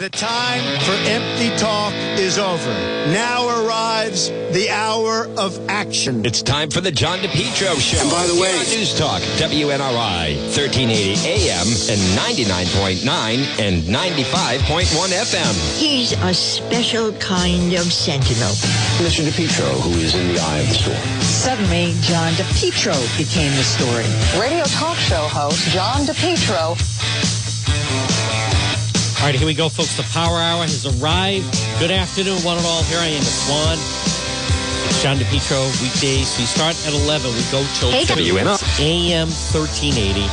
The time for empty talk is over. Now arrives the hour of action. It's time for the John DePetro Show. And by the way, on News Talk, WNRI, 1380 AM and 99.9 and 95.1 FM. He's a special kind of sentinel. Mr. DePetro, who is in the eye of the storm. Suddenly, John DePetro became the story. Radio talk show host John DePetro. All right, here we go, folks. The Power Hour has arrived. Good afternoon, one and all. Here I am at Swan. It's John DePetro, weekdays. We start at 11. We go till Hey, 2 WNR. AM 1380,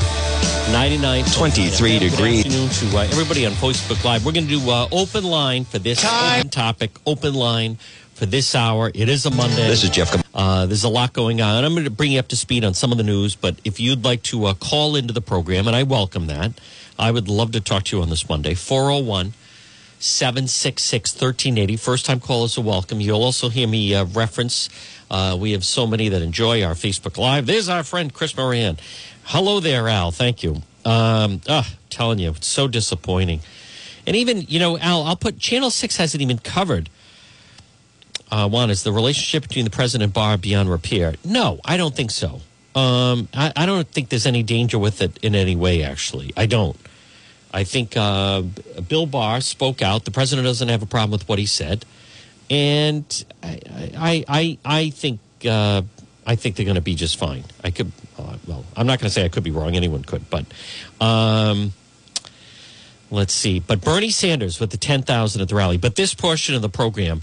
99. 23 Good degrees. afternoon to uh, everybody on Facebook Live. We're going to do uh, open line for this Time. open topic, open line for this hour. It is a Monday. This is Jeff. Uh, there's a lot going on. I'm going to bring you up to speed on some of the news, but if you'd like to uh, call into the program, and I welcome that, I would love to talk to you on this Monday. 401 766 1380. First time callers are welcome. You'll also hear me uh, reference. Uh, we have so many that enjoy our Facebook Live. There's our friend Chris Moran. Hello there, Al. Thank you. Um, ah, telling you, it's so disappointing. And even, you know, Al, I'll put Channel 6 hasn't even covered uh, one is the relationship between the president and Barr beyond repair. No, I don't think so. Um, I, I don't think there's any danger with it in any way. Actually, I don't. I think uh, Bill Barr spoke out. The president doesn't have a problem with what he said, and I, I, I, I think uh, I think they're going to be just fine. I could, uh, well, I'm not going to say I could be wrong. Anyone could, but. Um, Let's see. But Bernie Sanders with the 10,000 at the rally. But this portion of the program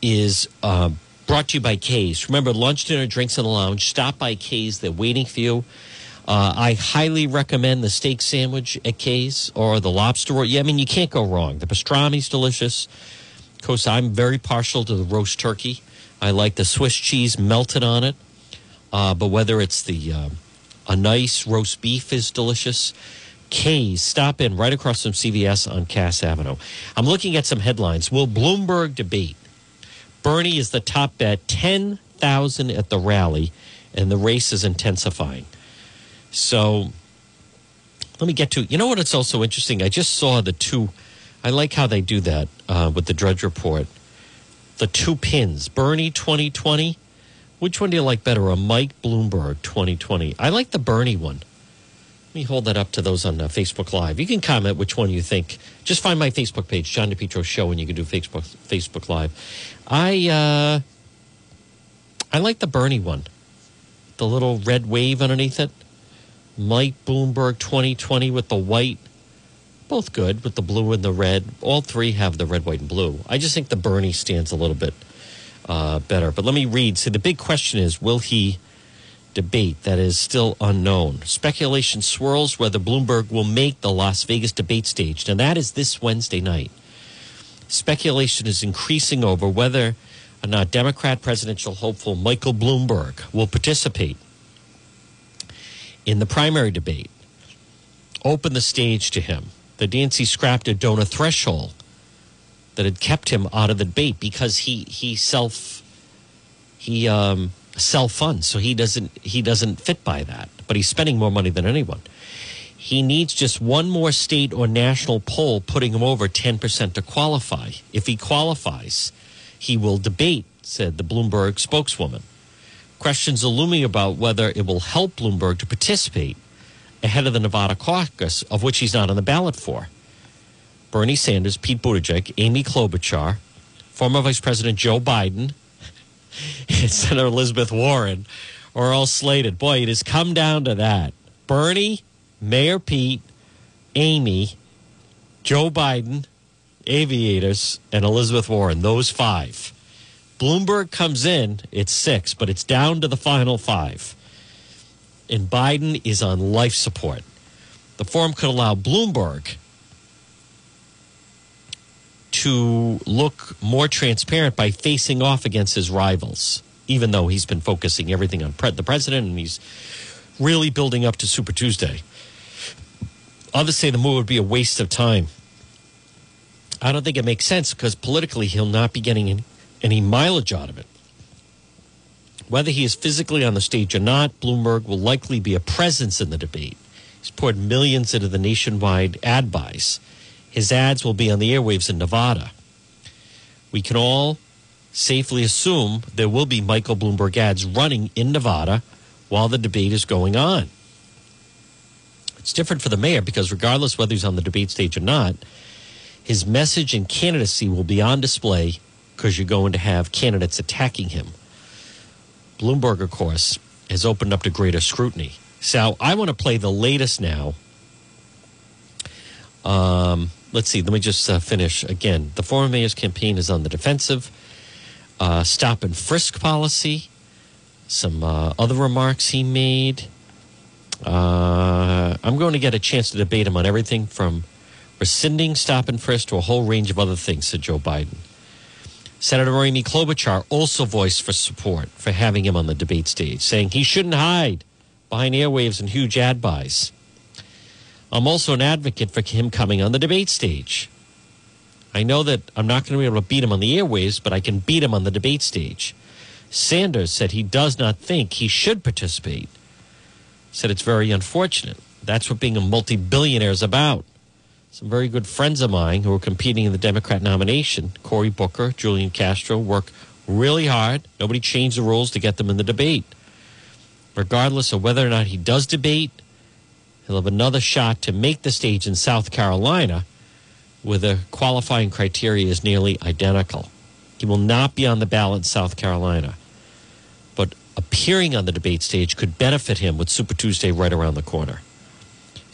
is uh, brought to you by K's. Remember, lunch, dinner, drinks in the lounge. Stop by K's. They're waiting for you. Uh, I highly recommend the steak sandwich at K's or the lobster roll. Yeah, I mean, you can't go wrong. The pastrami's delicious. Of course, I'm very partial to the roast turkey. I like the Swiss cheese melted on it. Uh, but whether it's the uh, a nice roast beef is delicious. K's, stop in right across from CVS on Cass Avenue. I'm looking at some headlines. Will Bloomberg debate? Bernie is the top bet, 10,000 at the rally, and the race is intensifying. So let me get to, you know what? It's also interesting. I just saw the two, I like how they do that uh, with the Drudge Report. The two pins, Bernie 2020. Which one do you like better, a Mike Bloomberg 2020? I like the Bernie one. Let me hold that up to those on uh, Facebook Live. You can comment which one you think. Just find my Facebook page, John DePetro Show, and you can do Facebook Facebook Live. I uh, I like the Bernie one, the little red wave underneath it. Mike Bloomberg 2020 with the white, both good with the blue and the red. All three have the red, white, and blue. I just think the Bernie stands a little bit uh, better. But let me read. So the big question is, will he? debate that is still unknown. Speculation swirls whether Bloomberg will make the Las Vegas debate stage, and that is this Wednesday night. Speculation is increasing over whether or not Democrat presidential hopeful Michael Bloomberg will participate in the primary debate. Open the stage to him. The DNC scrapped a donor threshold that had kept him out of the debate because he he self he um self funds, so he doesn't he doesn't fit by that. But he's spending more money than anyone. He needs just one more state or national poll putting him over ten percent to qualify. If he qualifies, he will debate, said the Bloomberg spokeswoman. Questions are looming about whether it will help Bloomberg to participate ahead of the Nevada caucus, of which he's not on the ballot for. Bernie Sanders, Pete Buttigieg, Amy Klobuchar, former Vice President Joe Biden, and Senator Elizabeth Warren are all slated. Boy, it has come down to that. Bernie, Mayor Pete, Amy, Joe Biden, Aviators, and Elizabeth Warren. Those five. Bloomberg comes in, it's six, but it's down to the final five. And Biden is on life support. The forum could allow Bloomberg to look more transparent by facing off against his rivals, even though he's been focusing everything on pre- the president and he's really building up to Super Tuesday. Others say the move would be a waste of time. I don't think it makes sense because politically he'll not be getting any, mileage out of it. Whether he is physically on the stage or not, Bloomberg will likely be a presence in the debate. He's poured millions into the nationwide ad buys. his ads will be on the airwaves in Nevada. We can all safely assume there will be Michael Bloomberg ads running in Nevada while the debate is going on. It's different for the mayor because, regardless whether he's on the debate stage or not, his message and candidacy will be on display because you're going to have candidates attacking him. Bloomberg, of course, has opened up to greater scrutiny. So I want to play the latest now. Um, let's see. Let me just uh, finish again. The former mayor's campaign is on the defensive. Uh, stop and frisk policy. Some uh, other remarks he made. Uh, I'm going to get a chance to debate him on everything from rescinding stop and frisk to a whole range of other things, said Joe Biden. Senator Amy Klobuchar also voiced for support for having him on the debate stage, saying he shouldn't hide behind airwaves and huge ad buys. I'm also an advocate for him coming on the debate stage. I know that I'm not going to be able to beat him on the airwaves, but I can beat him on the debate stage. Sanders said he does not think he should participate. Said it's very unfortunate. That's what being a multi billionaire is about. Some very good friends of mine who are competing in the Democrat nomination, Cory Booker, Julian Castro, work really hard. Nobody changed the rules to get them in the debate. Regardless of whether or not he does debate, he'll have another shot to make the stage in South Carolina where the qualifying criteria is nearly identical. He will not be on the ballot in South Carolina. But appearing on the debate stage could benefit him with Super Tuesday right around the corner.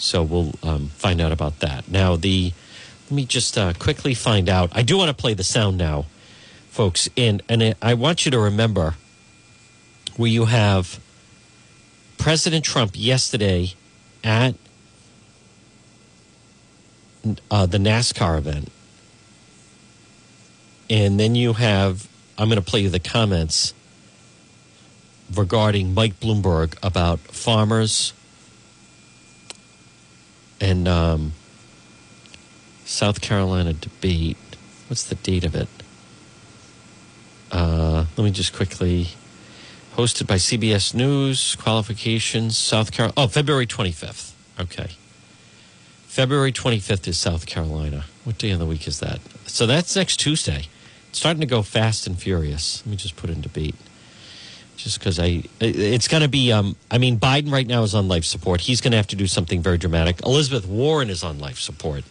So we'll um, find out about that. Now, the let me just uh, quickly find out. I do want to play the sound now, folks, and and I want you to remember where you have President Trump yesterday at uh, the NASCAR event. And then you have, I'm going to play you the comments regarding Mike Bloomberg about farmers and um, South Carolina debate. What's the date of it? Uh, let me just quickly. Hosted by CBS News, qualifications, South Carolina. Oh, February 25th. Okay. February 25th is South Carolina. What day of the week is that? So that's next Tuesday. It's starting to go fast and furious. Let me just put in debate. Just because I, it's going to be. Um, I mean, Biden right now is on life support. He's going to have to do something very dramatic. Elizabeth Warren is on life support.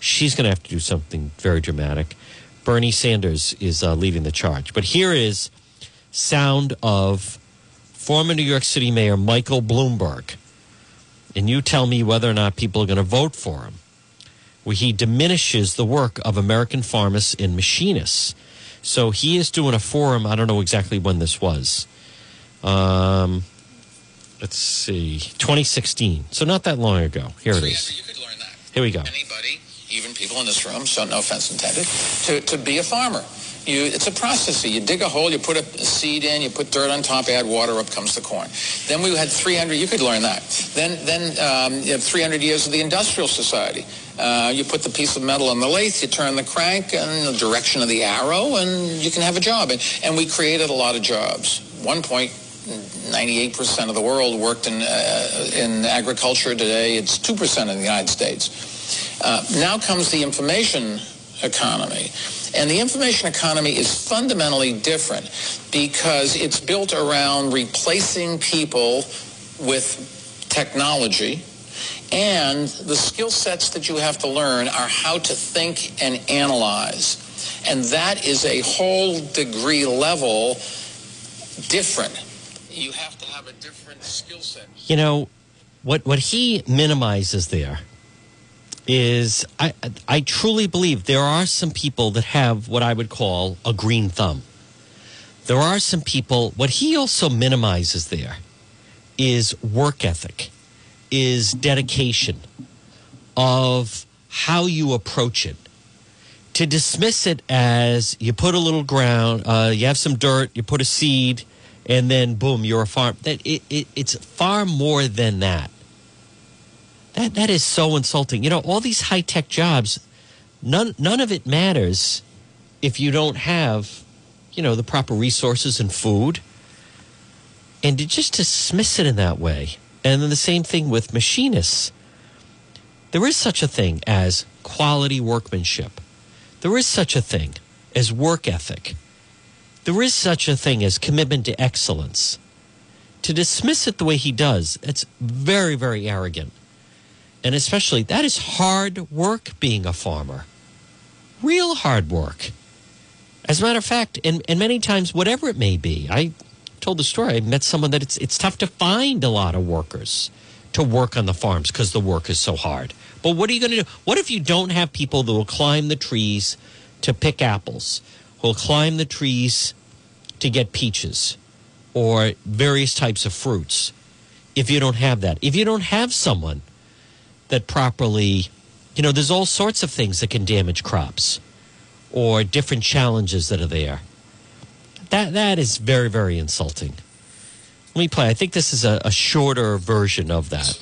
She's going to have to do something very dramatic. Bernie Sanders is uh, leading the charge. But here is sound of former New York City Mayor Michael Bloomberg and you tell me whether or not people are going to vote for him, where he diminishes the work of American pharmacists and machinists. So he is doing a forum. I don't know exactly when this was. Um, let's see, 2016. So not that long ago. Here it is. You could learn that. Here we go. Anybody, even people in this room, so no offense intended, to, to be a farmer. You, it's a process. You dig a hole, you put a seed in, you put dirt on top, add water, up comes the corn. Then we had 300, you could learn that. Then, then um, you have 300 years of the Industrial Society. Uh, you put the piece of metal on the lathe, you turn the crank in the direction of the arrow, and you can have a job. And, and we created a lot of jobs. One point, 98% of the world worked in, uh, in agriculture. Today, it's 2% in the United States. Uh, now comes the information economy. And the information economy is fundamentally different because it's built around replacing people with technology. And the skill sets that you have to learn are how to think and analyze. And that is a whole degree level different. You have to have a different skill set. You know, what, what he minimizes there is I, I truly believe there are some people that have what I would call a green thumb. There are some people, what he also minimizes there is work ethic, is dedication of how you approach it. To dismiss it as you put a little ground, uh, you have some dirt, you put a seed, and then boom, you're a farm. That it, it, it's far more than that. That that is so insulting. You know, all these high tech jobs, none none of it matters if you don't have, you know, the proper resources and food. And to just dismiss it in that way. And then the same thing with machinists. There is such a thing as quality workmanship. There is such a thing as work ethic. There is such a thing as commitment to excellence. To dismiss it the way he does, it's very, very arrogant. And especially, that is hard work being a farmer. Real hard work. As a matter of fact, and, and many times, whatever it may be, I told the story. I met someone that it's it's tough to find a lot of workers to work on the farms because the work is so hard. But what are you going to do? What if you don't have people that will climb the trees to pick apples, will climb the trees to get peaches or various types of fruits? If you don't have that, if you don't have someone that properly, you know, there's all sorts of things that can damage crops or different challenges that are there. That that is very very insulting. Let me play. I think this is a, a shorter version of that.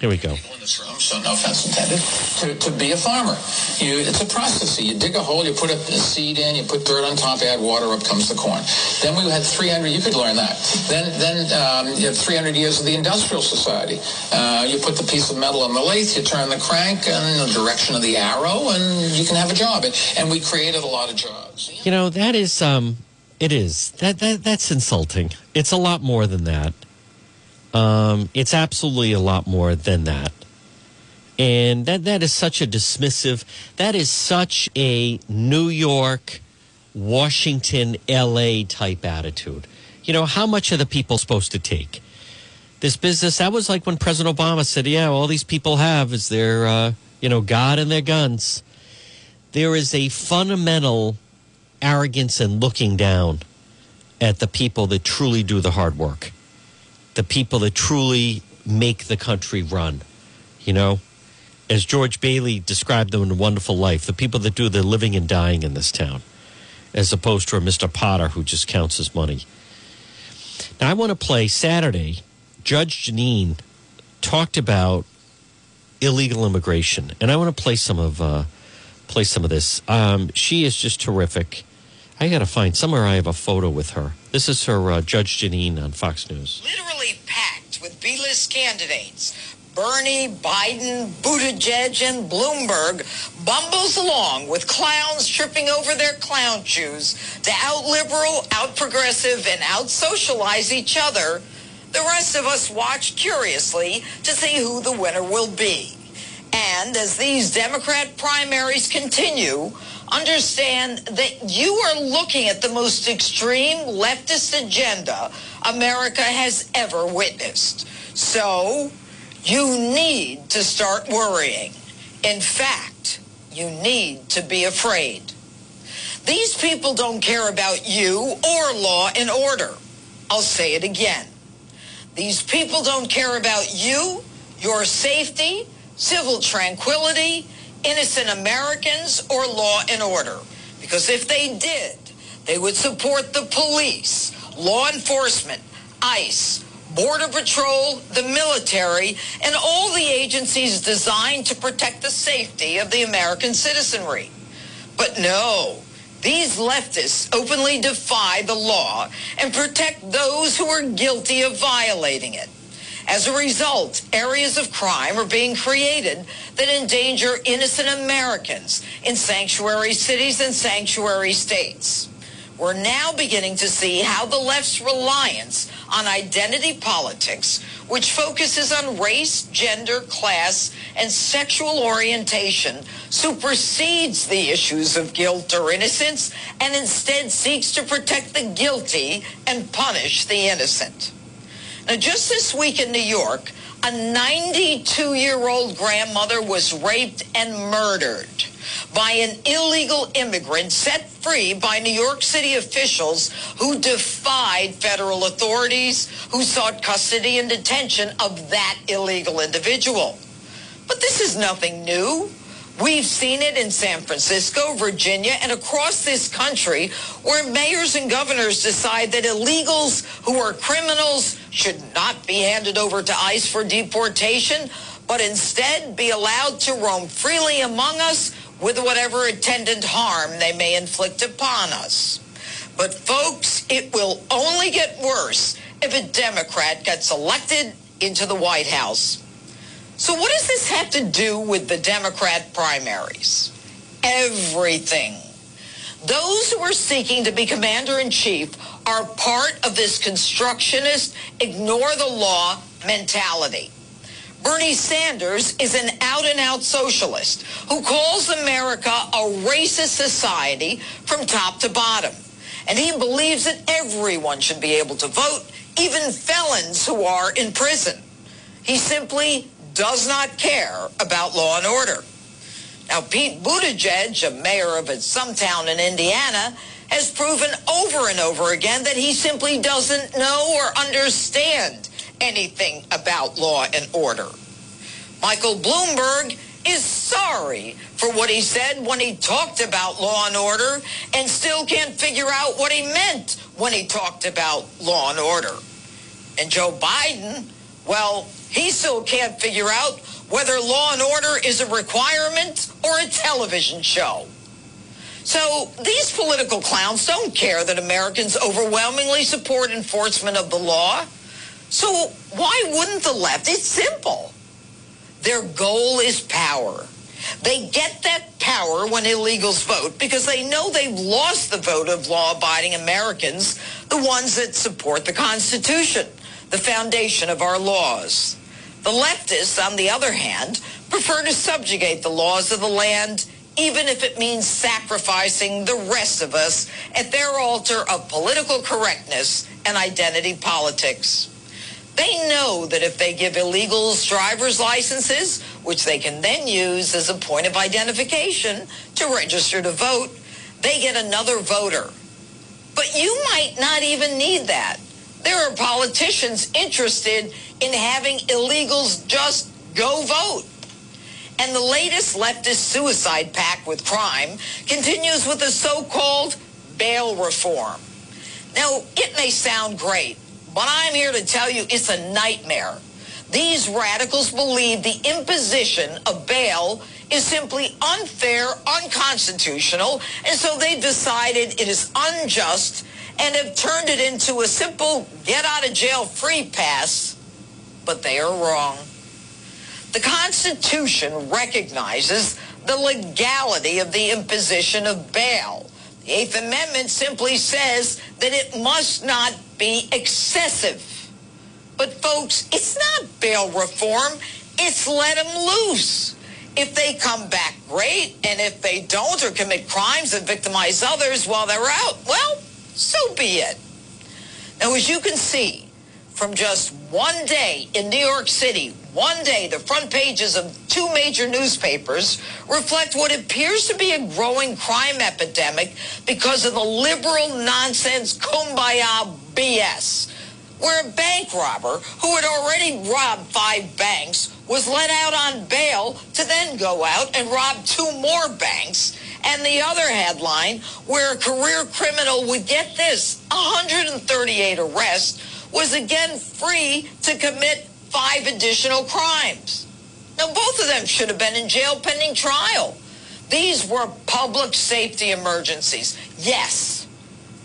Here we go. In this room, so no offense intended, to, to be a farmer. You, it's a process. You dig a hole, you put a, a seed in, you put dirt on top, add water, up comes the corn. Then we had 300, you could learn that. Then then um, you have 300 years of the industrial society. Uh, you put the piece of metal on the lathe, you turn the crank in the direction of the arrow, and you can have a job. And, and we created a lot of jobs. You know that is um, it is that that that's insulting. It's a lot more than that. Um, it's absolutely a lot more than that. And that that is such a dismissive. That is such a New York, Washington, L.A. type attitude. You know how much are the people supposed to take? This business that was like when President Obama said, "Yeah, all these people have is their, uh, you know, God and their guns." There is a fundamental arrogance and looking down at the people that truly do the hard work, the people that truly make the country run. You know, as George Bailey described them in a Wonderful Life, the people that do the living and dying in this town, as opposed to a Mr. Potter who just counts his money. Now, I want to play Saturday. Judge Jeanine talked about illegal immigration, and I want to play some of uh, play some of this. Um, she is just terrific. I got to find somewhere. I have a photo with her. This is her uh, Judge Jeanine on Fox News. literally packed with B-list candidates. Bernie, Biden, Buttigieg, and Bloomberg bumbles along with clowns tripping over their clown shoes to out-liberal, out-progressive, and out-socialize each other. The rest of us watch curiously to see who the winner will be. And as these Democrat primaries continue, understand that you are looking at the most extreme leftist agenda America has ever witnessed. So you need to start worrying. In fact, you need to be afraid. These people don't care about you or law and order. I'll say it again. These people don't care about you, your safety, civil tranquility, innocent Americans, or law and order. Because if they did, they would support the police, law enforcement, ICE, Border Patrol, the military, and all the agencies designed to protect the safety of the American citizenry. But no, these leftists openly defy the law and protect those who are guilty of violating it. As a result, areas of crime are being created that endanger innocent Americans in sanctuary cities and sanctuary states. We're now beginning to see how the left's reliance on identity politics, which focuses on race, gender, class, and sexual orientation, supersedes the issues of guilt or innocence and instead seeks to protect the guilty and punish the innocent. Now, just this week in New York, a 92-year-old grandmother was raped and murdered by an illegal immigrant set free by New York City officials who defied federal authorities who sought custody and detention of that illegal individual. But this is nothing new. We've seen it in San Francisco, Virginia, and across this country where mayors and governors decide that illegals who are criminals should not be handed over to ICE for deportation, but instead be allowed to roam freely among us with whatever attendant harm they may inflict upon us. But folks, it will only get worse if a Democrat gets elected into the White House. So what does this have to do with the Democrat primaries? Everything. Those who are seeking to be commander in chief are part of this constructionist, ignore the law mentality. Bernie Sanders is an out and out socialist who calls America a racist society from top to bottom. And he believes that everyone should be able to vote, even felons who are in prison. He simply does not care about law and order. Now, Pete Buttigieg, a mayor of some town in Indiana, has proven over and over again that he simply doesn't know or understand anything about law and order. Michael Bloomberg is sorry for what he said when he talked about law and order and still can't figure out what he meant when he talked about law and order. And Joe Biden, well, he still can't figure out whether law and order is a requirement or a television show. So these political clowns don't care that Americans overwhelmingly support enforcement of the law. So why wouldn't the left? It's simple. Their goal is power. They get that power when illegals vote because they know they've lost the vote of law-abiding Americans, the ones that support the Constitution, the foundation of our laws. The leftists, on the other hand, prefer to subjugate the laws of the land, even if it means sacrificing the rest of us at their altar of political correctness and identity politics. They know that if they give illegals driver's licenses, which they can then use as a point of identification to register to vote, they get another voter. But you might not even need that. There are politicians interested in having illegals just go vote. And the latest leftist suicide pact with crime continues with the so-called bail reform. Now, it may sound great, but I'm here to tell you it's a nightmare. These radicals believe the imposition of bail is simply unfair, unconstitutional, and so they've decided it is unjust and have turned it into a simple get out of jail free pass, but they are wrong. The Constitution recognizes the legality of the imposition of bail. The Eighth Amendment simply says that it must not be excessive. But folks, it's not bail reform. It's let them loose. If they come back, great. And if they don't or commit crimes and victimize others while they're out, well, so be it. Now, as you can see, from just one day in New York City, one day, the front pages of two major newspapers reflect what appears to be a growing crime epidemic because of the liberal nonsense kumbaya BS, where a bank robber who had already robbed five banks was let out on bail to then go out and rob two more banks. And the other headline, where a career criminal would get this 138 arrests, was again free to commit five additional crimes. Now, both of them should have been in jail pending trial. These were public safety emergencies. Yes.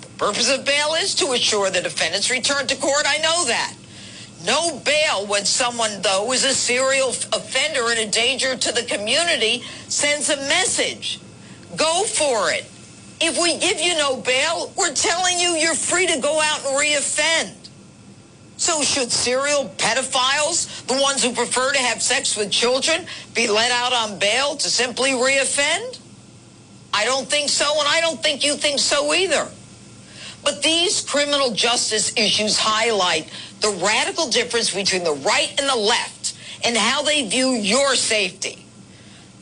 The purpose of bail is to assure the defendant's return to court. I know that. No bail when someone, though, is a serial offender and a danger to the community sends a message. Go for it. If we give you no bail, we're telling you you're free to go out and reoffend. So should serial pedophiles, the ones who prefer to have sex with children, be let out on bail to simply reoffend? I don't think so, and I don't think you think so either. But these criminal justice issues highlight the radical difference between the right and the left and how they view your safety.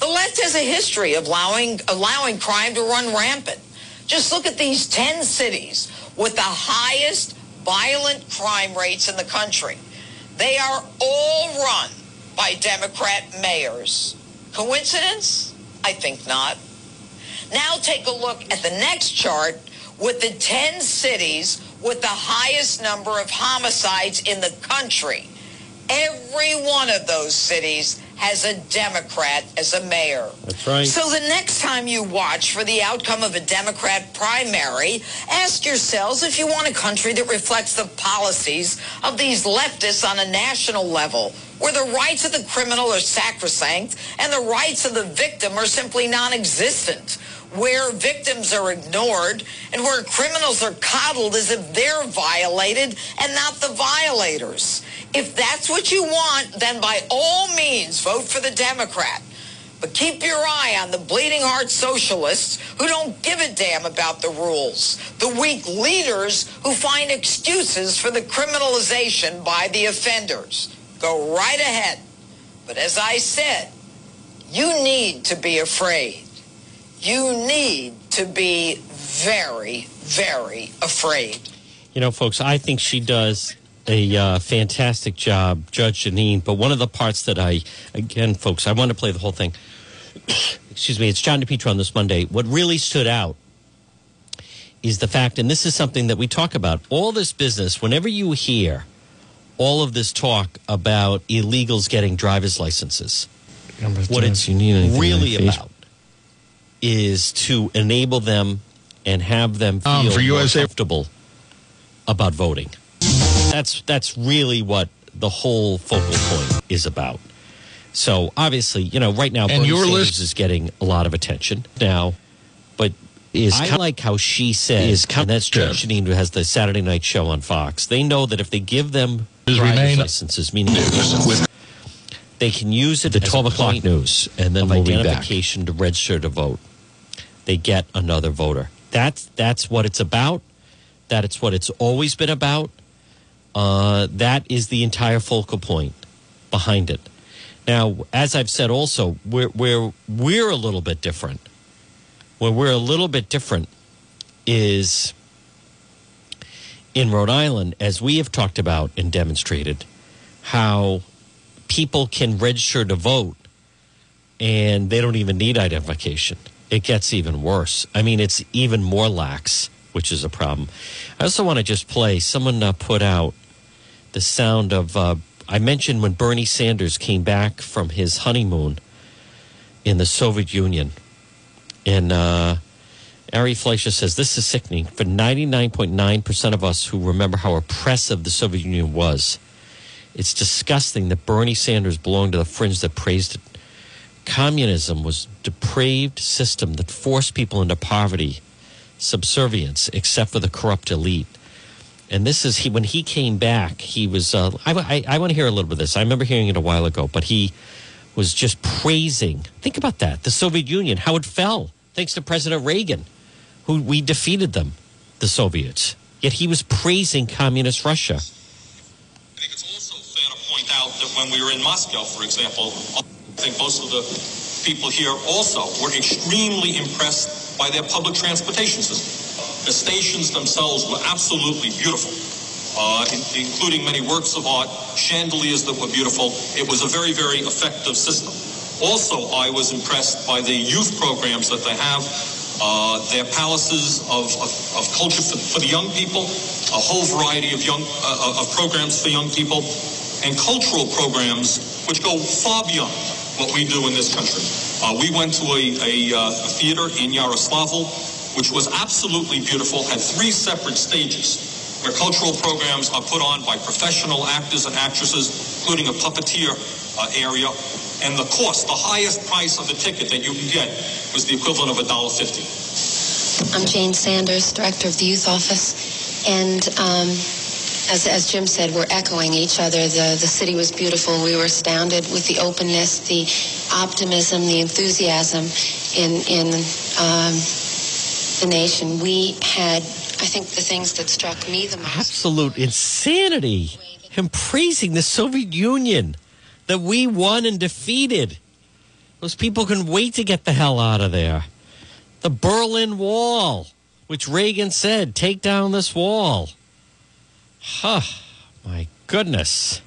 The left has a history of allowing, allowing crime to run rampant. Just look at these 10 cities with the highest violent crime rates in the country. They are all run by Democrat mayors. Coincidence? I think not. Now take a look at the next chart with the 10 cities with the highest number of homicides in the country. Every one of those cities has a Democrat as a mayor. That's right. So the next time you watch for the outcome of a Democrat primary, ask yourselves if you want a country that reflects the policies of these leftists on a national level where the rights of the criminal are sacrosanct and the rights of the victim are simply non-existent, where victims are ignored and where criminals are coddled as if they're violated and not the violators. If that's what you want, then by all means vote for the Democrat. But keep your eye on the bleeding heart socialists who don't give a damn about the rules, the weak leaders who find excuses for the criminalization by the offenders. Go right ahead. But as I said, you need to be afraid. You need to be very, very afraid. You know, folks, I think she does a uh, fantastic job, Judge Jeanine. But one of the parts that I, again, folks, I want to play the whole thing. Excuse me, it's John DePetro on this Monday. What really stood out is the fact, and this is something that we talk about, all this business, whenever you hear all of this talk about illegals getting driver's licenses, what it's you really about is to enable them and have them feel Um, for USA comfortable about voting. That's that's really what the whole focal point is about. So obviously, you know, right now And Bernie your Sanders list- is getting a lot of attention now, but Is I com- like how she says, is com- and that's Judge Jeanine who has the Saturday night show on Fox. They know that if they give them driver's licenses, meaning with they can use it the 12 o'clock news, and then we'll identification to register to vote. They get another voter. That's that's what it's about. That it's what it's always been about. Uh, that is the entire focal point behind it. Now, as I've said, also we're we're we're a little bit different. Where we're a little bit different is in Rhode Island, as we have talked about and demonstrated, how people can register to vote and they don't even need identification. It gets even worse. I mean, it's even more lax, which is a problem. I also want to just play someone uh, put out the sound of. Uh, I mentioned when Bernie Sanders came back from his honeymoon in the Soviet Union. And uh, Ari Fleischer says this is sickening. For 99.9% of us who remember how oppressive the Soviet Union was, it's disgusting that Bernie Sanders belonged to the fringe that praised it. Communism was a depraved system that forced people into poverty, subservience, except for the corrupt elite. And this is he when he came back. He was. Uh, I, I, I want to hear a little bit of this. I remember hearing it a while ago, but he was just praising. Think about that. The Soviet Union, how it fell, thanks to President Reagan, who we defeated them, the Soviets. Yet he was praising communist Russia. I think it's also fair to point out that when we were in Moscow, for example, I think most of the people here also were extremely impressed by their public transportation system. The stations themselves were absolutely beautiful, uh, in, including many works of art, chandeliers that were beautiful. It was a very, very effective system. Also, I was impressed by the youth programs that they have, uh, their palaces of, of, of culture for, for the young people, a whole variety of young uh, of programs for young people, and cultural programs which go far beyond what we do in this country. Uh, we went to a, a, uh, a theater in Yaroslavl, which was absolutely beautiful, had three separate stages where cultural programs are put on by professional actors and actresses, including a puppeteer uh, area. And the cost, the highest price of the ticket that you can get was the equivalent of a dollar fifty. I'm Jane Sanders, Director of the Youth Office. And um, as, as Jim said, we're echoing each other. The, the city was beautiful. We were astounded with the openness, the optimism, the enthusiasm in, in um, the nation. We had, I think, the things that struck me the most. Absolute insanity. Him praising the Soviet Union that we won and defeated. Those people can wait to get the hell out of there. The Berlin Wall, which Reagan said, take down this wall. Huh. My goodness.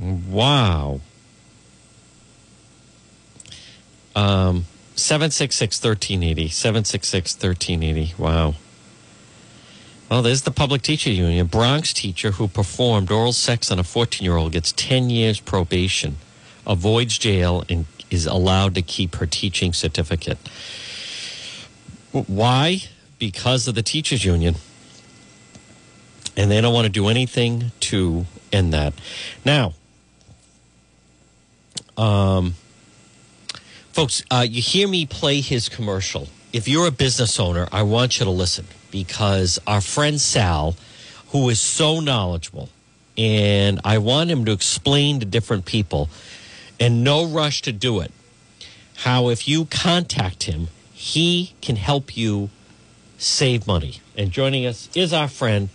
Wow. Um, 766 1380. 766 1380. Wow. Well, there's the public teacher union. Bronx teacher who performed oral sex on a 14 year old gets 10 years probation, avoids jail, and is allowed to keep her teaching certificate. Why? Because of the teachers union. And they don't want to do anything to end that. Now, um, folks, uh, you hear me play his commercial. If you're a business owner, I want you to listen because our friend Sal, who is so knowledgeable, and I want him to explain to different people, and no rush to do it, how if you contact him, he can help you save money. And joining us is our friend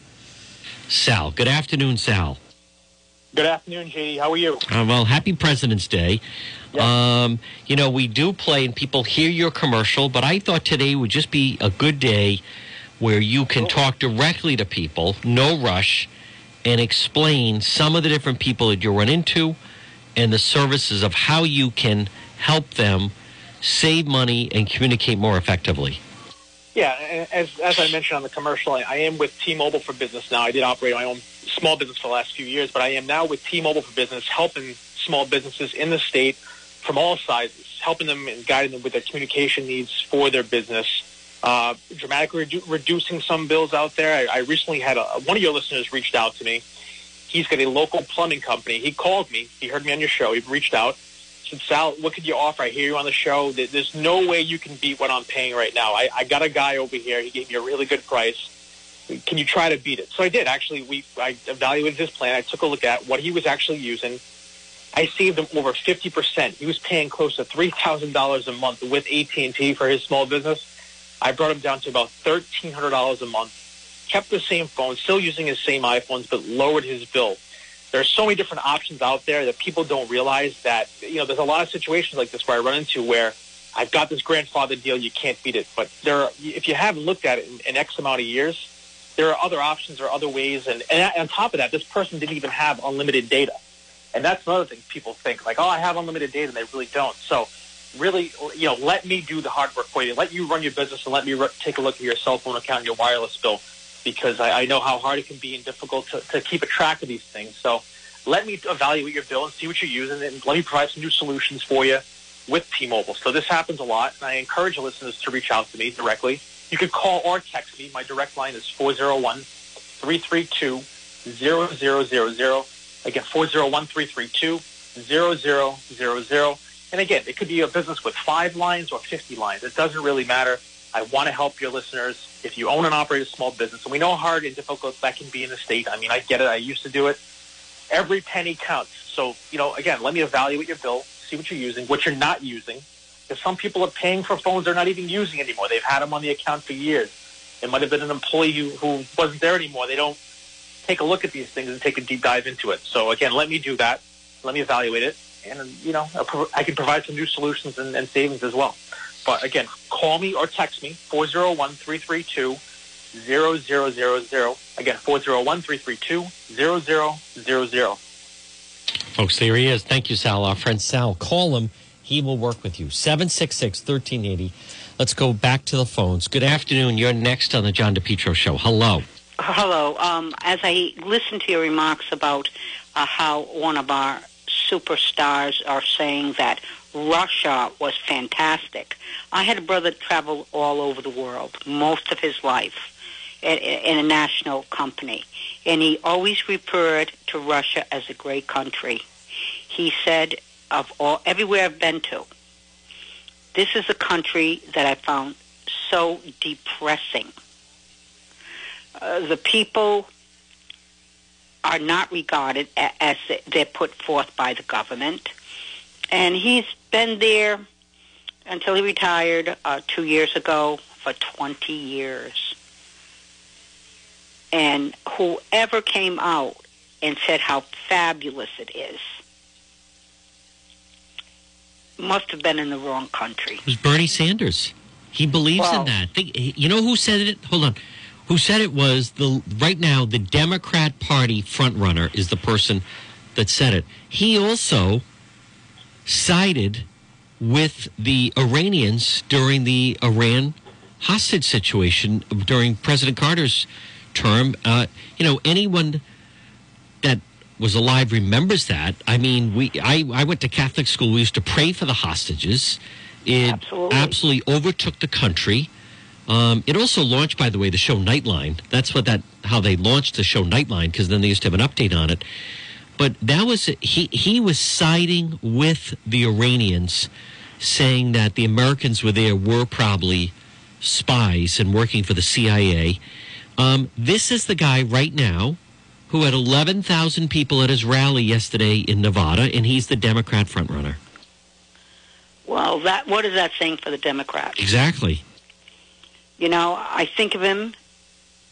Sal. Good afternoon, Sal. Good afternoon, JD. How are you? Uh, well, happy President's Day. Um, you know, we do play and people hear your commercial, but I thought today would just be a good day where you can talk directly to people, no rush, and explain some of the different people that you run into and the services of how you can help them save money and communicate more effectively. Yeah, as, as I mentioned on the commercial, I, I am with T-Mobile for Business now. I did operate my own small business for the last few years, but I am now with T-Mobile for Business, helping small businesses in the state from all sizes, helping them and guiding them with their communication needs for their business, uh, dramatically redu- reducing some bills out there. I, I recently had a, one of your listeners reached out to me. He's got a local plumbing company. He called me. He heard me on your show. He reached out. Said, Sal, what could you offer? I hear you on the show. There's no way you can beat what I'm paying right now. I, I got a guy over here. He gave me a really good price. Can you try to beat it? So I did. Actually, we I evaluated his plan. I took a look at what he was actually using. I saved him over 50%. He was paying close to $3,000 a month with AT&T for his small business. I brought him down to about $1,300 a month. Kept the same phone, still using his same iPhones, but lowered his bill. There are so many different options out there that people don't realize that, you know, there's a lot of situations like this where I run into where I've got this grandfather deal, you can't beat it. But there are, if you haven't looked at it in, in X amount of years, there are other options or other ways. And, and on top of that, this person didn't even have unlimited data. And that's another thing people think, like, oh, I have unlimited data, and they really don't. So really, you know, let me do the hard work for you. Let you run your business and let me r- take a look at your cell phone account and your wireless bill because I, I know how hard it can be and difficult to, to keep a track of these things. So let me evaluate your bill and see what you're using and let me provide some new solutions for you with T-Mobile. So this happens a lot, and I encourage listeners to reach out to me directly. You can call or text me. My direct line is 401-332-0000. Again, 401-332-0000. And again, it could be a business with five lines or 50 lines. It doesn't really matter. I want to help your listeners. If you own and operate a small business, and we know how hard and difficult that can be in the state. I mean, I get it. I used to do it. Every penny counts. So, you know, again, let me evaluate your bill, see what you're using, what you're not using. Because some people are paying for phones they're not even using anymore. They've had them on the account for years. It might have been an employee who, who wasn't there anymore. They don't take a look at these things and take a deep dive into it. So again, let me do that. Let me evaluate it, and you know, I can provide some new solutions and, and savings as well. But again, call me or text me 401-332-0000. Again, 401-332-0000. Folks, there he is. Thank you, Sal. Our friend Sal. Call him. He will work with you. 766 1380. Let's go back to the phones. Good afternoon. You're next on the John DePetro Show. Hello. Hello. Um, as I listened to your remarks about uh, how one of our superstars are saying that Russia was fantastic, I had a brother travel all over the world most of his life in, a national company, and he always referred to Russia as a great country. He said, "Of all everywhere I've been to, this is a country that I found so depressing." Uh, the people are not regarded as they're put forth by the government. And he's been there until he retired uh, two years ago for 20 years. And whoever came out and said how fabulous it is must have been in the wrong country. It was Bernie Sanders. He believes Wow. in that. Think, you know who said it? Hold on. Who said it was the right now the Democrat Party front runner is the person that said it. He also sided with the Iranians during the Iran hostage situation during President Carter's term. Uh, you know, anyone that was alive remembers that. I mean, we I, I went to Catholic school. We used to pray for the hostages. It absolutely, overtook the country. Um, it also launched, by the way, the show Nightline. That's what that how they launched the show Nightline because then they used to have an update on it. But that was he he was siding with the Iranians, saying that the Americans were there were probably spies and working for the CIA. Um, this is the guy right now who had 11,000 people at his rally yesterday in Nevada, and he's the Democrat frontrunner. Well, that what is that saying for the Democrats? Exactly. You know, I think of him.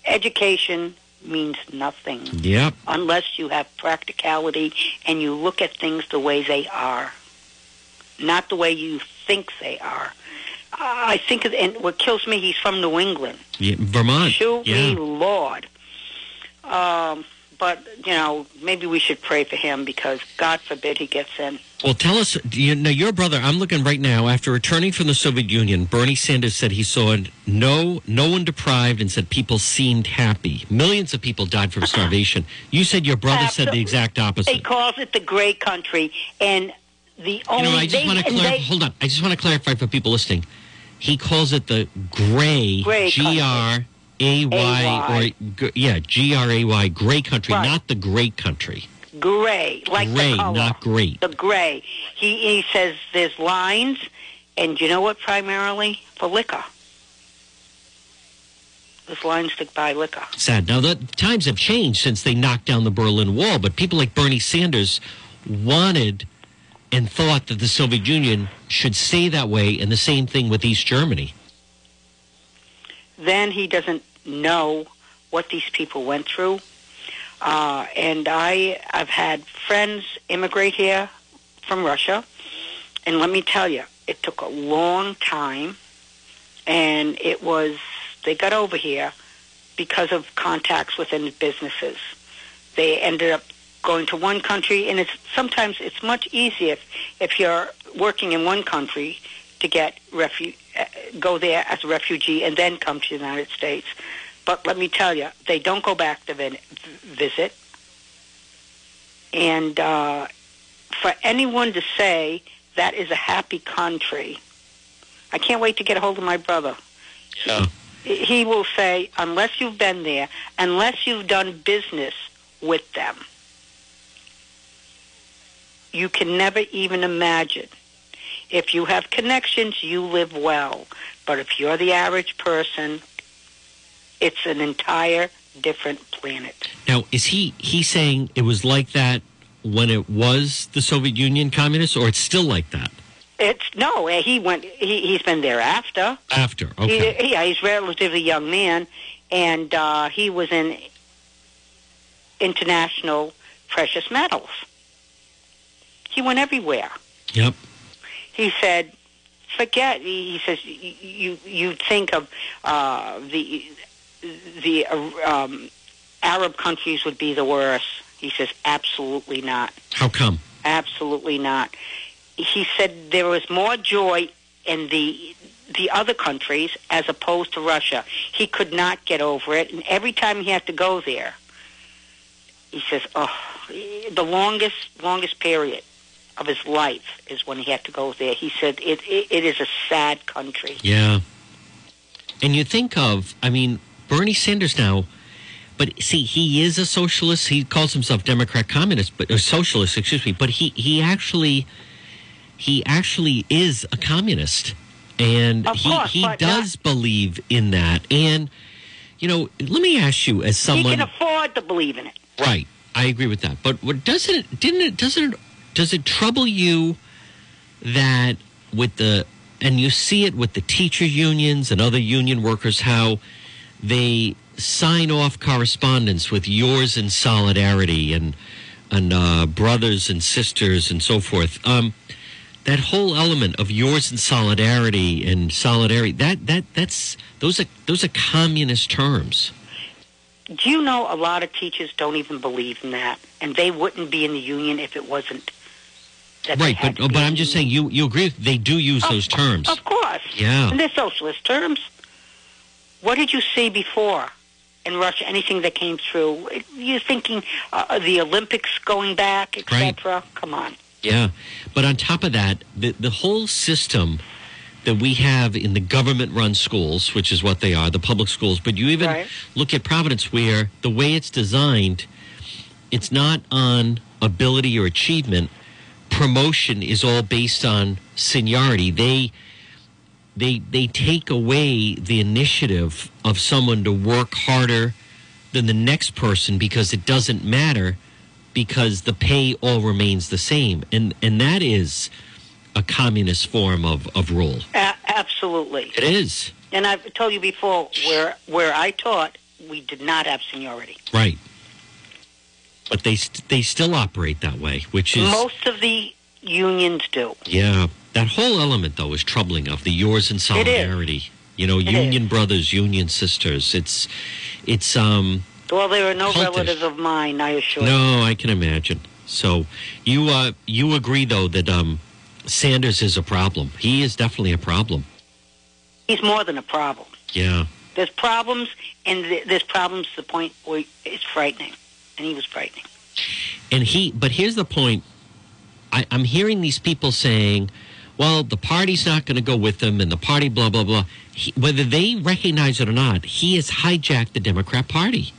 Education means nothing Yep. unless you have practicality and you look at things the way they are, not the way you think they are. I think, of, and what kills me, he's from New England. Yeah, Vermont. Shoot me, Lord. Um, but you know, maybe we should pray for him because God forbid he gets in. Well, tell us, you know, your brother, I'm looking right now, after returning from the Soviet Union, Bernie Sanders said he saw no, no one deprived and said people seemed happy. Millions of people died from starvation. You said your brother said the exact opposite. He calls it the gray country, and the only. You know, I just want to clarify. Hold on. I just want to clarify for people listening. He calls it the gray, Gray G R A Y, or yeah, G R A Y, gray country, Right. not the great country. gray, like gray, the color. not great. the gray. He he says there's lines, and you know what? Primarily for liquor. There's lines to buy liquor. Sad. Now the times have changed since they knocked down the Berlin Wall, but people like Bernie Sanders wanted and thought that the Soviet Union should stay that way, and the same thing with East Germany. Then he doesn't know what these people went through. Uh, and I, I've had friends immigrate here from Russia, and let me tell you, it took a long time, and it was they got over here because of contacts within businesses. They ended up going to one country, and it's sometimes it's much easier if, if you're working in one country to get refu- uh, go there as a refugee and then come to the United States. But let me tell you, they don't go back to vin- visit. And uh, for anyone to say that is a happy country, I can't wait to get a hold of my brother. Yeah. He will say, unless you've been there, unless you've done business with them, you can never even imagine. If you have connections, you live well. But if you're the average person, it's an entire different planet. Now, is he he saying it was like that when it was the Soviet Union communists, or it's still like that It's no, eh, he went. He, he's been there after. after? Okay. He, yeah, he's a relatively young man, and uh, he was in international precious metals. He went everywhere. Yep. He said, "Forget." He, says, "You you, you think of uh, the the um, Arab countries would be the worst." He says, "Absolutely not. How come? Absolutely not." He said there was more joy in the the other countries as opposed to Russia. He could not get over it, and every time he had to go there, he says, "Oh, the longest longest period of his life is when he had to go there." He said, "It it, it is a sad country." Yeah. And you think of, I mean, Bernie Sanders now, but see, he is a socialist. He calls himself Democrat communist, but or socialist, excuse me. But he he actually he actually is a communist, and Of he course, he does believe in that. And you know, let me ask you, as someone he can afford to believe in it. Right. I agree with that. But what doesn't it didn't it doesn't it does it trouble you that with the and you see it with the teacher unions and other union workers how they sign off correspondence with yours in solidarity and and uh, brothers and sisters and so forth. Um, that whole element of yours in solidarity and solidarity that that that's those are those are communist terms. Do you know a lot of teachers don't even believe in that, and they wouldn't be in the union if it wasn't. That right, but but I'm just saying you you agree they do use those terms. Of course. Yeah. And they're socialist terms. What did you see before in Russia? Anything that came through? You're thinking uh, the Olympics going back, etc. Come on. Yeah, but on top of that, the the whole system that we have in the government run schools, which is what they are, the public schools, but you even Right. look at Providence where the way it's designed, it's not on ability or achievement. Promotion is all based on seniority. They they they take away the initiative of someone to work harder than the next person because it doesn't matter because the pay all remains the same and and that is a communist form of of rule A- absolutely. it is And I've told you before, where where I taught, we did not have seniority. right but they st- they still operate that way which is Most of the unions do. yeah that whole element though is troubling of the yours in solidarity you know It union brothers union sisters it's it's um Well, there are no Cultish. relatives of mine, I assure you. No, I can imagine. So you uh, you agree though that um, Sanders is a problem. He is definitely a problem. He's more than a problem. Yeah. There's problems, and there's problems to the point where it's frightening. And he was frightening. And he, but here's the point. I, I'm hearing these people saying, well, the party's not going to go with them and the party, blah, blah, blah. He, whether they recognize it or not, he has hijacked the Democrat Party.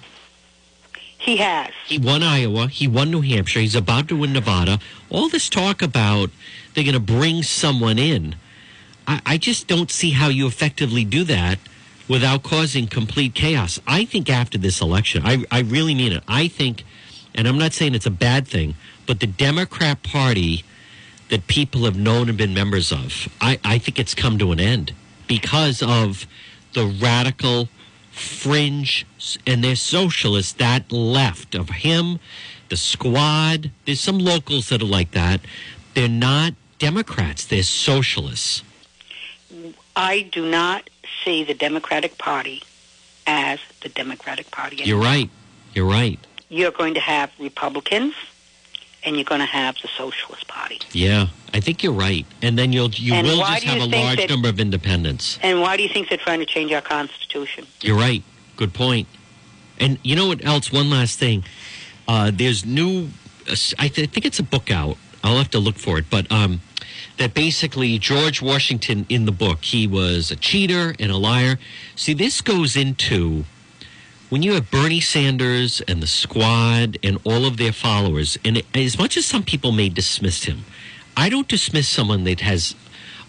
He has. He won Iowa. He won New Hampshire. He's about to win Nevada. All this talk about they're going to bring someone in. I, I just don't see how you effectively do that without causing complete chaos. I think after this election, I, I really mean it. I think, and I'm not saying it's a bad thing, but the Democrat Party that people have known and been members of, I, I think it's come to an end because of the radical fringe and they're socialists that left of him, the squad. There's some locals that are like that. They're not Democrats, they're socialists. I do not see the Democratic Party as the Democratic Party. You're right. You're right. You're going to have Republicans, and you're going to have the Socialist Party. Yeah, I think you're right. And then you'll you And will just have a large that- number of independents. And why do you think they're trying to change our Constitution? You're right. Good point. And you know what else? One last thing. Uh, there's new. uh, I th- think it's a book out. I'll have to look for it. But um, that basically George Washington in the book he was a cheater and a liar. See, this goes into when you have Bernie Sanders and the squad and all of their followers. And as much as some people may dismiss him, I don't dismiss someone that has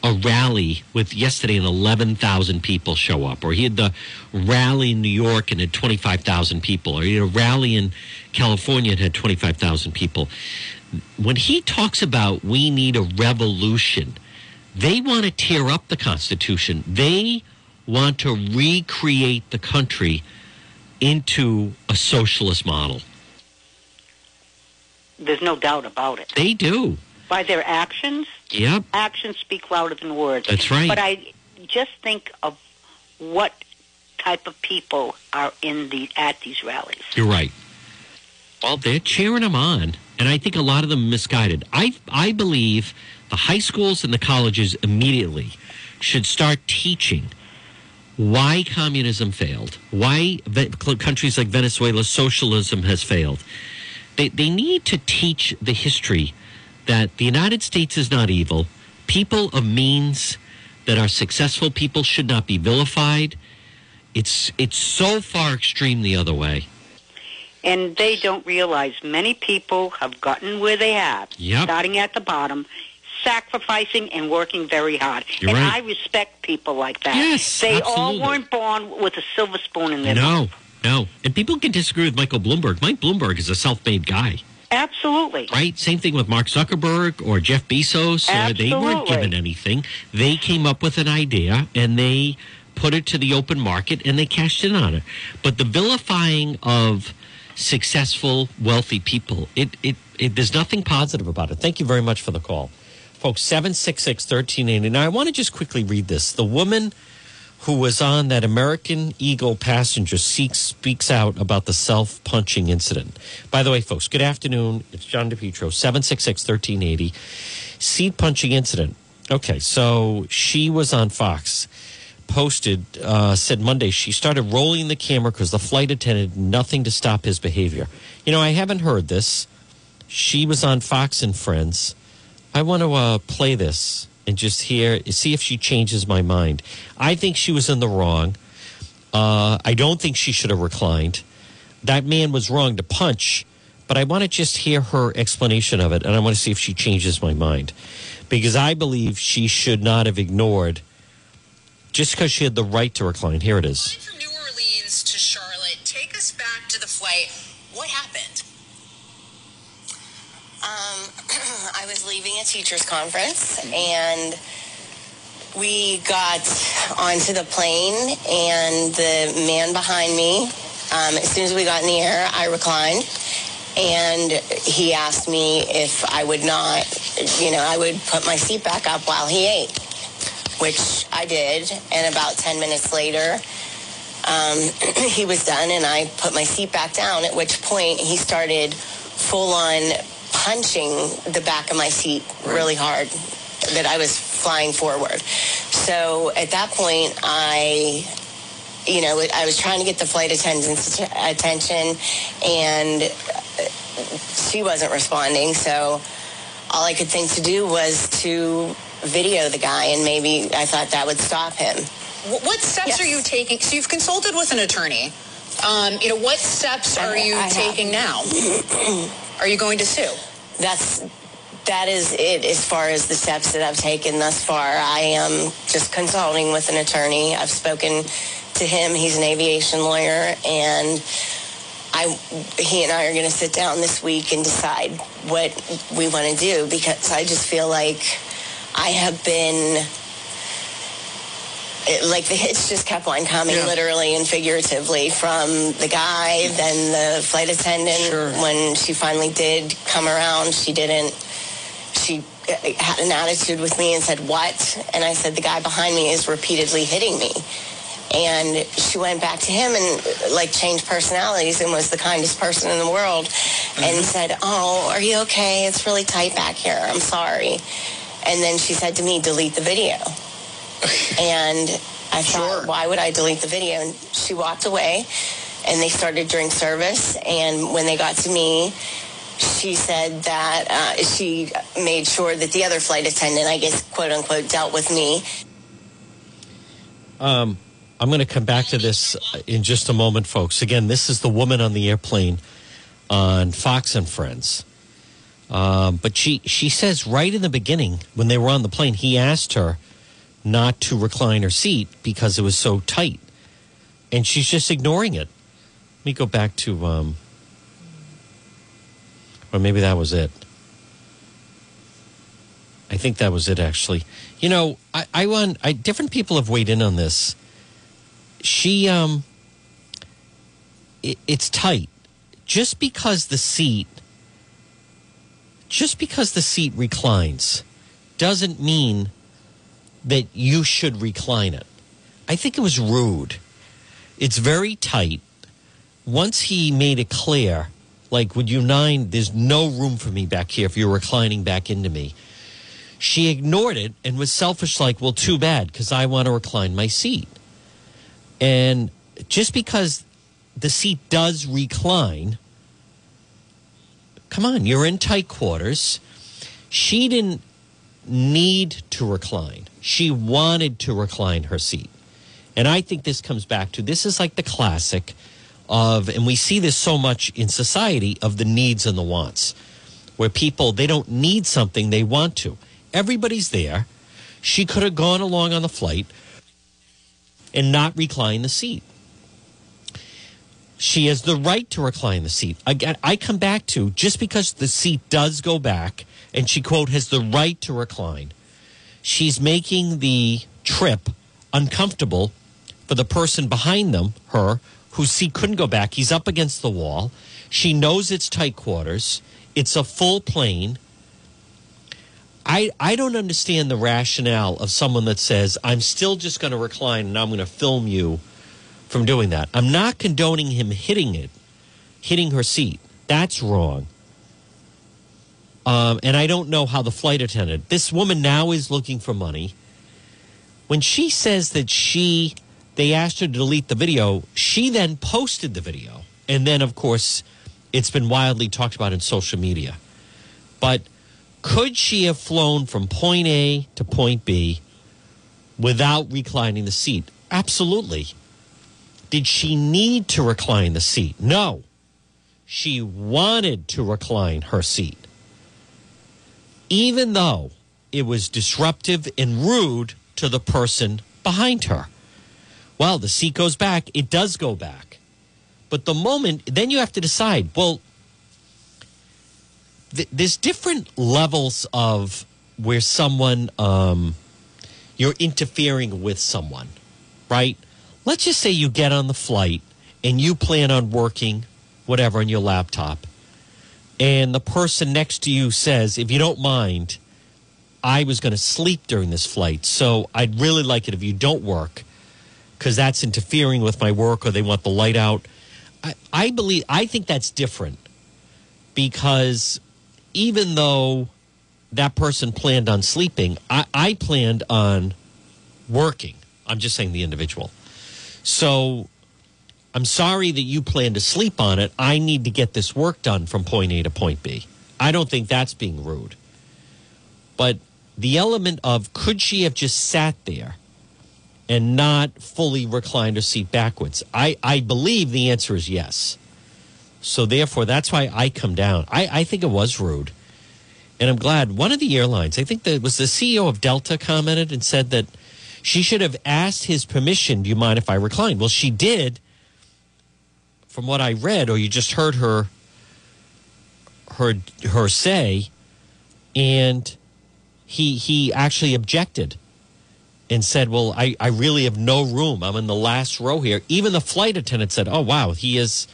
a rally with yesterday and 11,000 people show up, or he had the rally in New York and had 25,000 people, or he had a rally in California and had 25,000 people. When he talks about we need a revolution, they want to tear up the Constitution. They want to recreate the country into a socialist model. There's no doubt about it. They do. By their actions, Yep. actions speak louder than words. That's right. But I just think of what type of people are in the at these rallies. You're right. Well, they're cheering them on, and I think a lot of them misguided. I I believe the high schools and the colleges immediately should start teaching why communism failed, why countries like Venezuela socialism has failed. They they need to teach the history that the United States is not evil. People of means that are successful people should not be vilified. It's it's so far extreme the other way. And they don't realize many people have gotten where they have, Yep. starting at the bottom, sacrificing and working very hard. You're and right. I respect people like that. Yes, they all weren't born with a silver spoon in their mouth. No, no. And people can disagree with Michael Bloomberg. Mike Bloomberg is a self-made guy, Absolutely. right? Same thing with Mark Zuckerberg or Jeff Bezos. Uh, they weren't given anything. They came up with an idea and they put it to the open market and they cashed in on it. But the vilifying of successful, wealthy people, it, it, it there's nothing positive about it. Thank you very much for the call. Folks, 766 1380. Now, I want to just quickly read this. The woman who was on that American Eagle passenger seeks, speaks out about the self punching incident. By the way, folks, good afternoon. It's John DePetro, 766 1380. Seat punching incident. Okay, so she was on Fox, posted, uh, said Monday she started rolling the camera because the flight attendant nothing to stop his behavior. You know, I haven't heard this. She was on Fox and Friends. I want to uh, play this and just hear, see if she changes my mind. I think she was in the wrong. Uh, I don't think she should have reclined. That man was wrong to punch, but I want to just hear her explanation of it, and I want to see if she changes my mind. Because I believe she should not have ignored just because she had the right to recline. Here it is. From New Orleans to Charlotte, take us back to the flight. What happened? Um, I was leaving a teachers conference and we got onto the plane and the man behind me, um, as soon as we got in the air, I reclined and he asked me if I would not, you know, I would put my seat back up while he ate, which I did. And about 10 minutes later, um, he was done and I put my seat back down, at which point he started full on punching the back of my seat really hard that I was flying forward. So at that point, I, you know, I was trying to get the flight attendant's attention and she wasn't responding. So all I could think to do was to video the guy and maybe I thought that would stop him. What steps are you taking? So you've consulted with an attorney. Um, you know, what steps are you I have. taking now? are you going to sue? That's that is it as far as the steps that I've taken thus far. I am just consulting with an attorney. I've spoken to him. He's an aviation lawyer and I he and I are going to sit down this week and decide what we want to do because I just feel like I have been it, like the hits just kept on coming Yeah. literally and figuratively from the guy then the flight attendant. When she finally did come around she didn't she had an attitude with me and said what? And i said the guy behind me is repeatedly hitting me. And she went back to him and like changed personalities and was the kindest person in the world and mm-hmm. said oh are you okay? It's really tight back here. I'm sorry. And then she said to me delete the video and I thought, why would I delete the video? And she walked away, and they started during service. And when they got to me, she said that uh, she made sure that the other flight attendant, I guess, quote unquote, dealt with me. Um, I'm going to come back to this in just a moment, folks. Again, this is the woman on the airplane on Fox and Friends. Um, but she, she says right in the beginning, when they were on the plane, he asked her not to recline her seat because it was so tight. And she's just ignoring it. Let me go back to, um, or maybe that was it. I think that was it, actually. You know, I, I want, I, different people have weighed in on this. She, um, it, it's tight. Just because the seat, just because the seat reclines doesn't mean that you should recline it. I think it was rude. It's very tight. Once he made it clear, like, would you nine, there's no room for me back here if you're reclining back into me. She ignored it and was selfish, like, well, too bad, because I want to recline my seat. And just because the seat does recline, come on, you're in tight quarters. She didn't need to recline. She wanted to recline her seat. And I think this comes back to this is like the classic of, and we see this so much in society, of the needs and the wants, where people, they don't need something, they want to. Everybody's there. She could have gone along on the flight and not recline the seat. She has the right to recline the seat. Again, I come back to just because the seat does go back and she, quote, has the right to recline, she's making the trip uncomfortable for the person behind them, her, whose seat couldn't go back. He's up against the wall. She knows it's tight quarters. It's a full plane. I, I don't understand the rationale of someone that says, I'm still just going to recline and I'm going to film you from doing that. I'm not condoning him hitting it, hitting her seat. That's wrong. Um, and I don't know how the flight attendant, this woman now is looking for money. When she says that she, they asked her to delete the video, she then posted the video. And then, of course, it's been wildly talked about in social media. But Could she have flown from point A to point B without reclining the seat? Absolutely. Did she need to recline the seat? No. She wanted to recline her seat. Even though it was disruptive and rude to the person behind her. Well, the seat goes back. It does go back. But the moment, then you have to decide well, th- there's different levels of where someone, um, you're interfering with someone, right? Let's just say you get on the flight and you plan on working whatever on your laptop. And the person next to you says, if you don't mind, I was going to sleep during this flight. So I'd really like it if you don't work because that's interfering with my work or they want the light out. I, I believe, I think that's different because even though that person planned on sleeping, I, I planned on working. I'm just saying the individual. So I'm sorry that you plan to sleep on it. I need to get this work done from point A to point B. I don't think that's being rude. But the element of could she have just sat there and not fully reclined her seat backwards? I, I believe the answer is yes. So therefore, that's why I come down. I, I think it was rude. And I'm glad one of the airlines, I think that was the CEO of Delta, commented and said that she should have asked his permission. Do you mind if I recline? Well, she did, from what I read, or you just heard her her her say, and he he actually objected and said, "Well, I, I really have no room. I'm in the last row here." Even the flight attendant said, "Oh wow, he is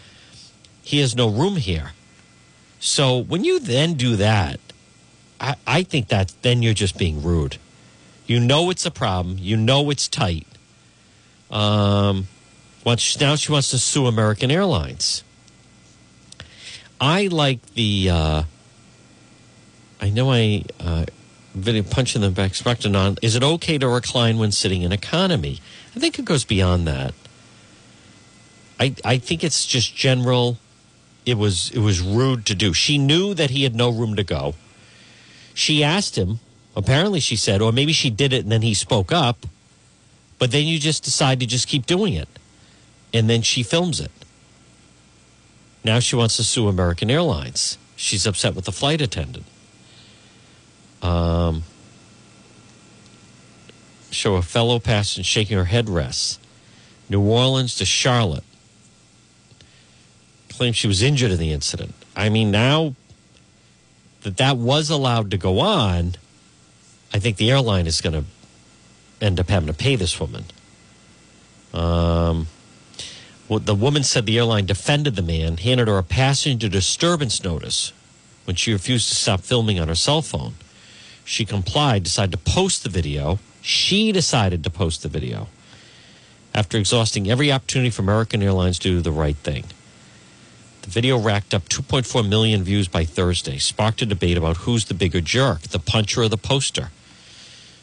he has no room here." So when you then do that, I, I think that then you're just being rude. You know it's a problem. You know it's tight. Um, once now she wants to sue American Airlines. I like the. Uh, I know I uh, video punching them back spectrum on. Is it okay to recline when sitting in economy? I think it goes beyond that. I I think it's just general. It was it was rude to do. She knew that he had no room to go. She asked him. Apparently, she said, or maybe she did it and then he spoke up. But then you just decide to just keep doing it, and then she films it. Now she wants to sue American Airlines. She's upset with the flight attendant. Um, show a fellow passenger shaking her headrest. New Orleans to Charlotte. Claims she was injured in the incident. I mean, now that that was allowed to go on, I think the airline is going to end up having to pay this woman. Um, well, the woman said the airline defended the man, handed her a passenger disturbance notice when she refused to stop filming on her cell phone. She complied, decided to post the video. She decided to post the video after exhausting every opportunity for American Airlines to do the right thing. The video racked up 2.4 million views by Thursday, sparked a debate about who's the bigger jerk, the puncher or the poster.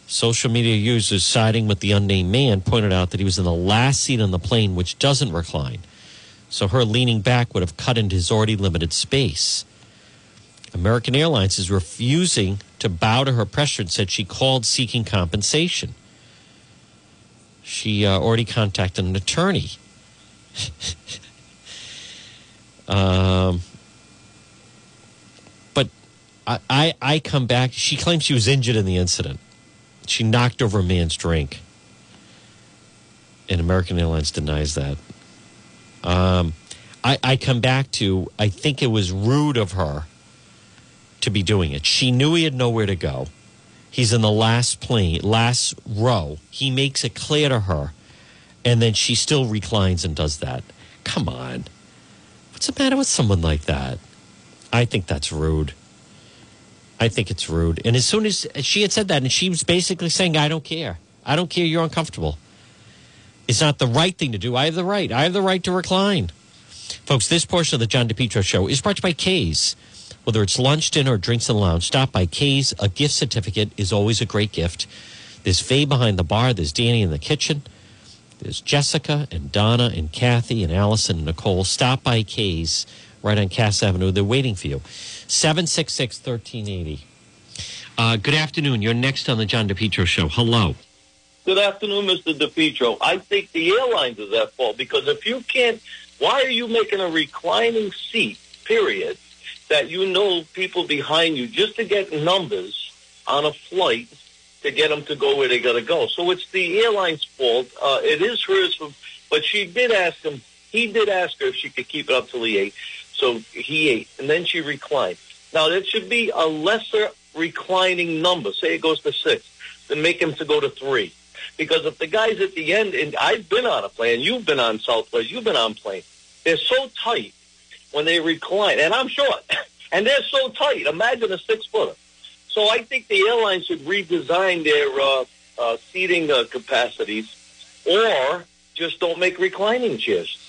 Social media users siding with the unnamed man pointed out that he was in the last seat on the plane, which doesn't recline. So her leaning back would have cut into his already limited space. American Airlines is refusing to bow to her pressure and said she called seeking compensation. She uh, already contacted an attorney. um, but I, I, I come back. She claims she was injured in the incident. She knocked over a man's drink. And American Airlines denies that. Um, I, I come back to, I think it was rude of her to be doing it. She knew he had nowhere to go. He's in the last plane, last row. He makes it clear to her, and then she still reclines and does that. Come on. What's the matter with someone like that? I think that's rude. I think it's rude. And as soon as she had said that, and she was basically saying, I don't care. I don't care. You're uncomfortable. It's not the right thing to do. I have the right. I have the right to recline. Folks, this portion of the John DePetro show is brought to you by K's. Whether it's lunch, dinner, or drinks in the lounge, stop by K's. A gift certificate is always a great gift. There's Faye behind the bar. There's Danny in the kitchen. There's Jessica and Donna and Kathy and Allison and Nicole. Stop by K's right on Cass Avenue. They're waiting for you. 766 1380. Uh, good afternoon. You're next on the John DePetro show. Hello. Good afternoon, Mr. DePetro. I think the airlines is at fault because if you can't, why are you making a reclining seat, period, that you know people behind you just to get numbers on a flight to get them to go where they got to go? So it's the airline's fault. Uh, it is hers, but she did ask him, he did ask her if she could keep it up till he ate. So he ate, and then she reclined. Now, that should be a lesser reclining number. Say it goes to six, then make him to go to three. Because if the guys at the end, and I've been on a plane, you've been on South Southwest, you've been on plane, they're so tight when they recline, and I'm short, and they're so tight. Imagine a six footer. So I think the airlines should redesign their uh, uh, seating uh, capacities, or just don't make reclining chairs.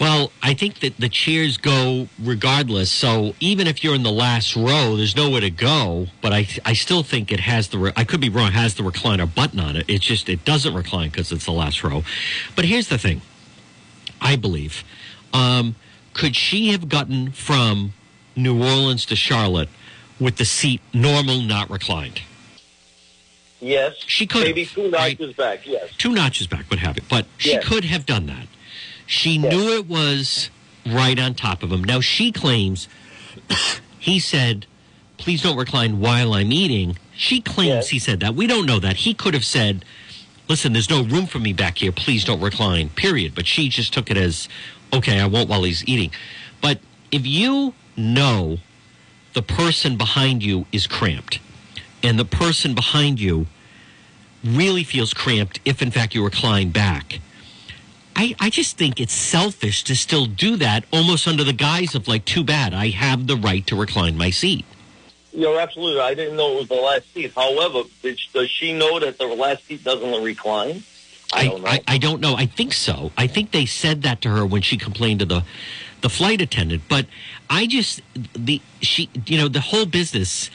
Well, I think that the cheers go regardless. So even if you're in the last row, there's nowhere to go. But I, I still think it has the. Re- I could be wrong. Has the recliner button on it? It's just it doesn't recline because it's the last row. But here's the thing. I believe. Um, could she have gotten from New Orleans to Charlotte with the seat normal, not reclined? Yes, she could. Maybe two notches back. Yes, two notches back would have it, but she Yes. could have done that. She knew it was right on top of him. Now she claims he said, "Please don't recline while I'm eating." She claims he said that. We don't know that. He could have said, "Listen, there's no room for me back here. Please don't recline." Period. But she just took it as, "Okay, I won't while he's eating." But if you know the person behind you is cramped, and the person behind you really feels cramped if in fact you recline back. I, I just think it's selfish to still do that almost under the guise of like, too bad, I have the right to recline my seat. You're absolutely. I didn't know it was the last seat. However, did, does she know that the last seat doesn't recline? I don't know. I, I don't know. I think so. I think they said that to her when she complained to the the flight attendant. But I just the she you know the whole business.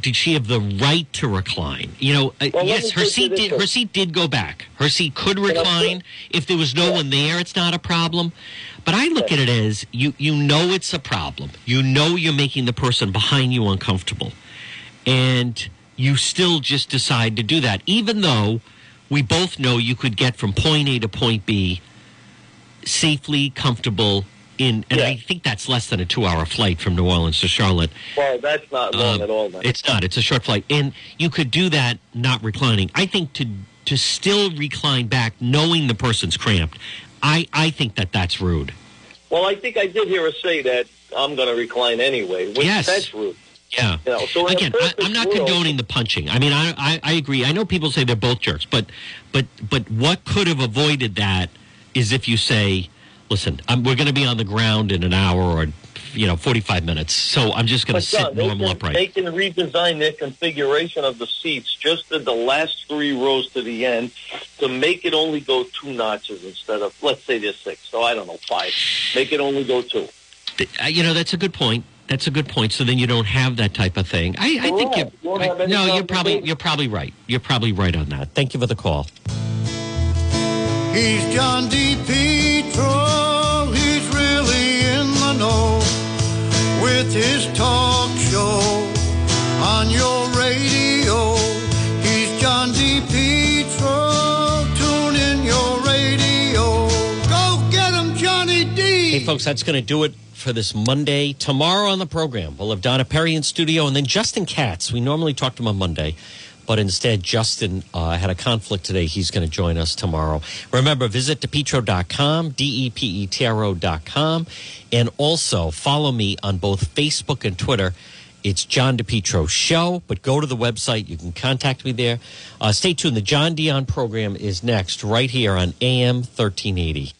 Did she have the right to recline? You know, uh, Well, yes, her seat did. Her seat did go back. Her seat could recline if there was no one there. It's not a problem. But I look at it as you you know it's a problem. You know you're making the person behind you uncomfortable, and you still just decide to do that, even though we both know you could get from point A to point B safely, comfortable. In and I think that's less than a two-hour flight from New Orleans to Charlotte. Well, that's not long Um, at all. Then. It's not. It's a short flight, and you could do that not reclining. I think to to still recline back, knowing the person's cramped. I I think that that's rude. Well, I think I did hear her say that I'm going to recline anyway. Which Yes. that's rude. Yeah. You know, so Again, I, I'm not world- condoning the punching. I mean, I, I I agree. I know people say they're both jerks, but but but what could have avoided that is if you say, listen, I'm, we're going to be on the ground in an hour or you know 45 minutes, so I'm just going to sit John, they normal can, upright. They can redesign their configuration of the seats just to the last three rows to the end to make it only go two notches instead of, let's say there's six. So I don't know, five. Make it only go two. Uh, you know, that's a good point. That's a good point. So then you don't have that type of thing. I, I think Correct. you're, You I- no, you're probably you're probably right. You're probably right on that. Thank you for the call. He's John DePetro. With his talk show on your radio. He's John DePetro. Tune in your radio. Go get him, Johnny D. Hey, folks, that's going to do it for this Monday. Tomorrow on the program, we'll have Donna Perry in studio and then Justin Katz. We normally talk to him on Monday, but instead, Justin uh, had a conflict today. He's going to join us tomorrow. Remember, visit depetro.com, D E P E T R O.com, and also follow me on both Facebook and Twitter. It's John DePetro Show, but go to the website. You can contact me there. Uh, stay tuned. The John Dion program is next, right here on AM 1380.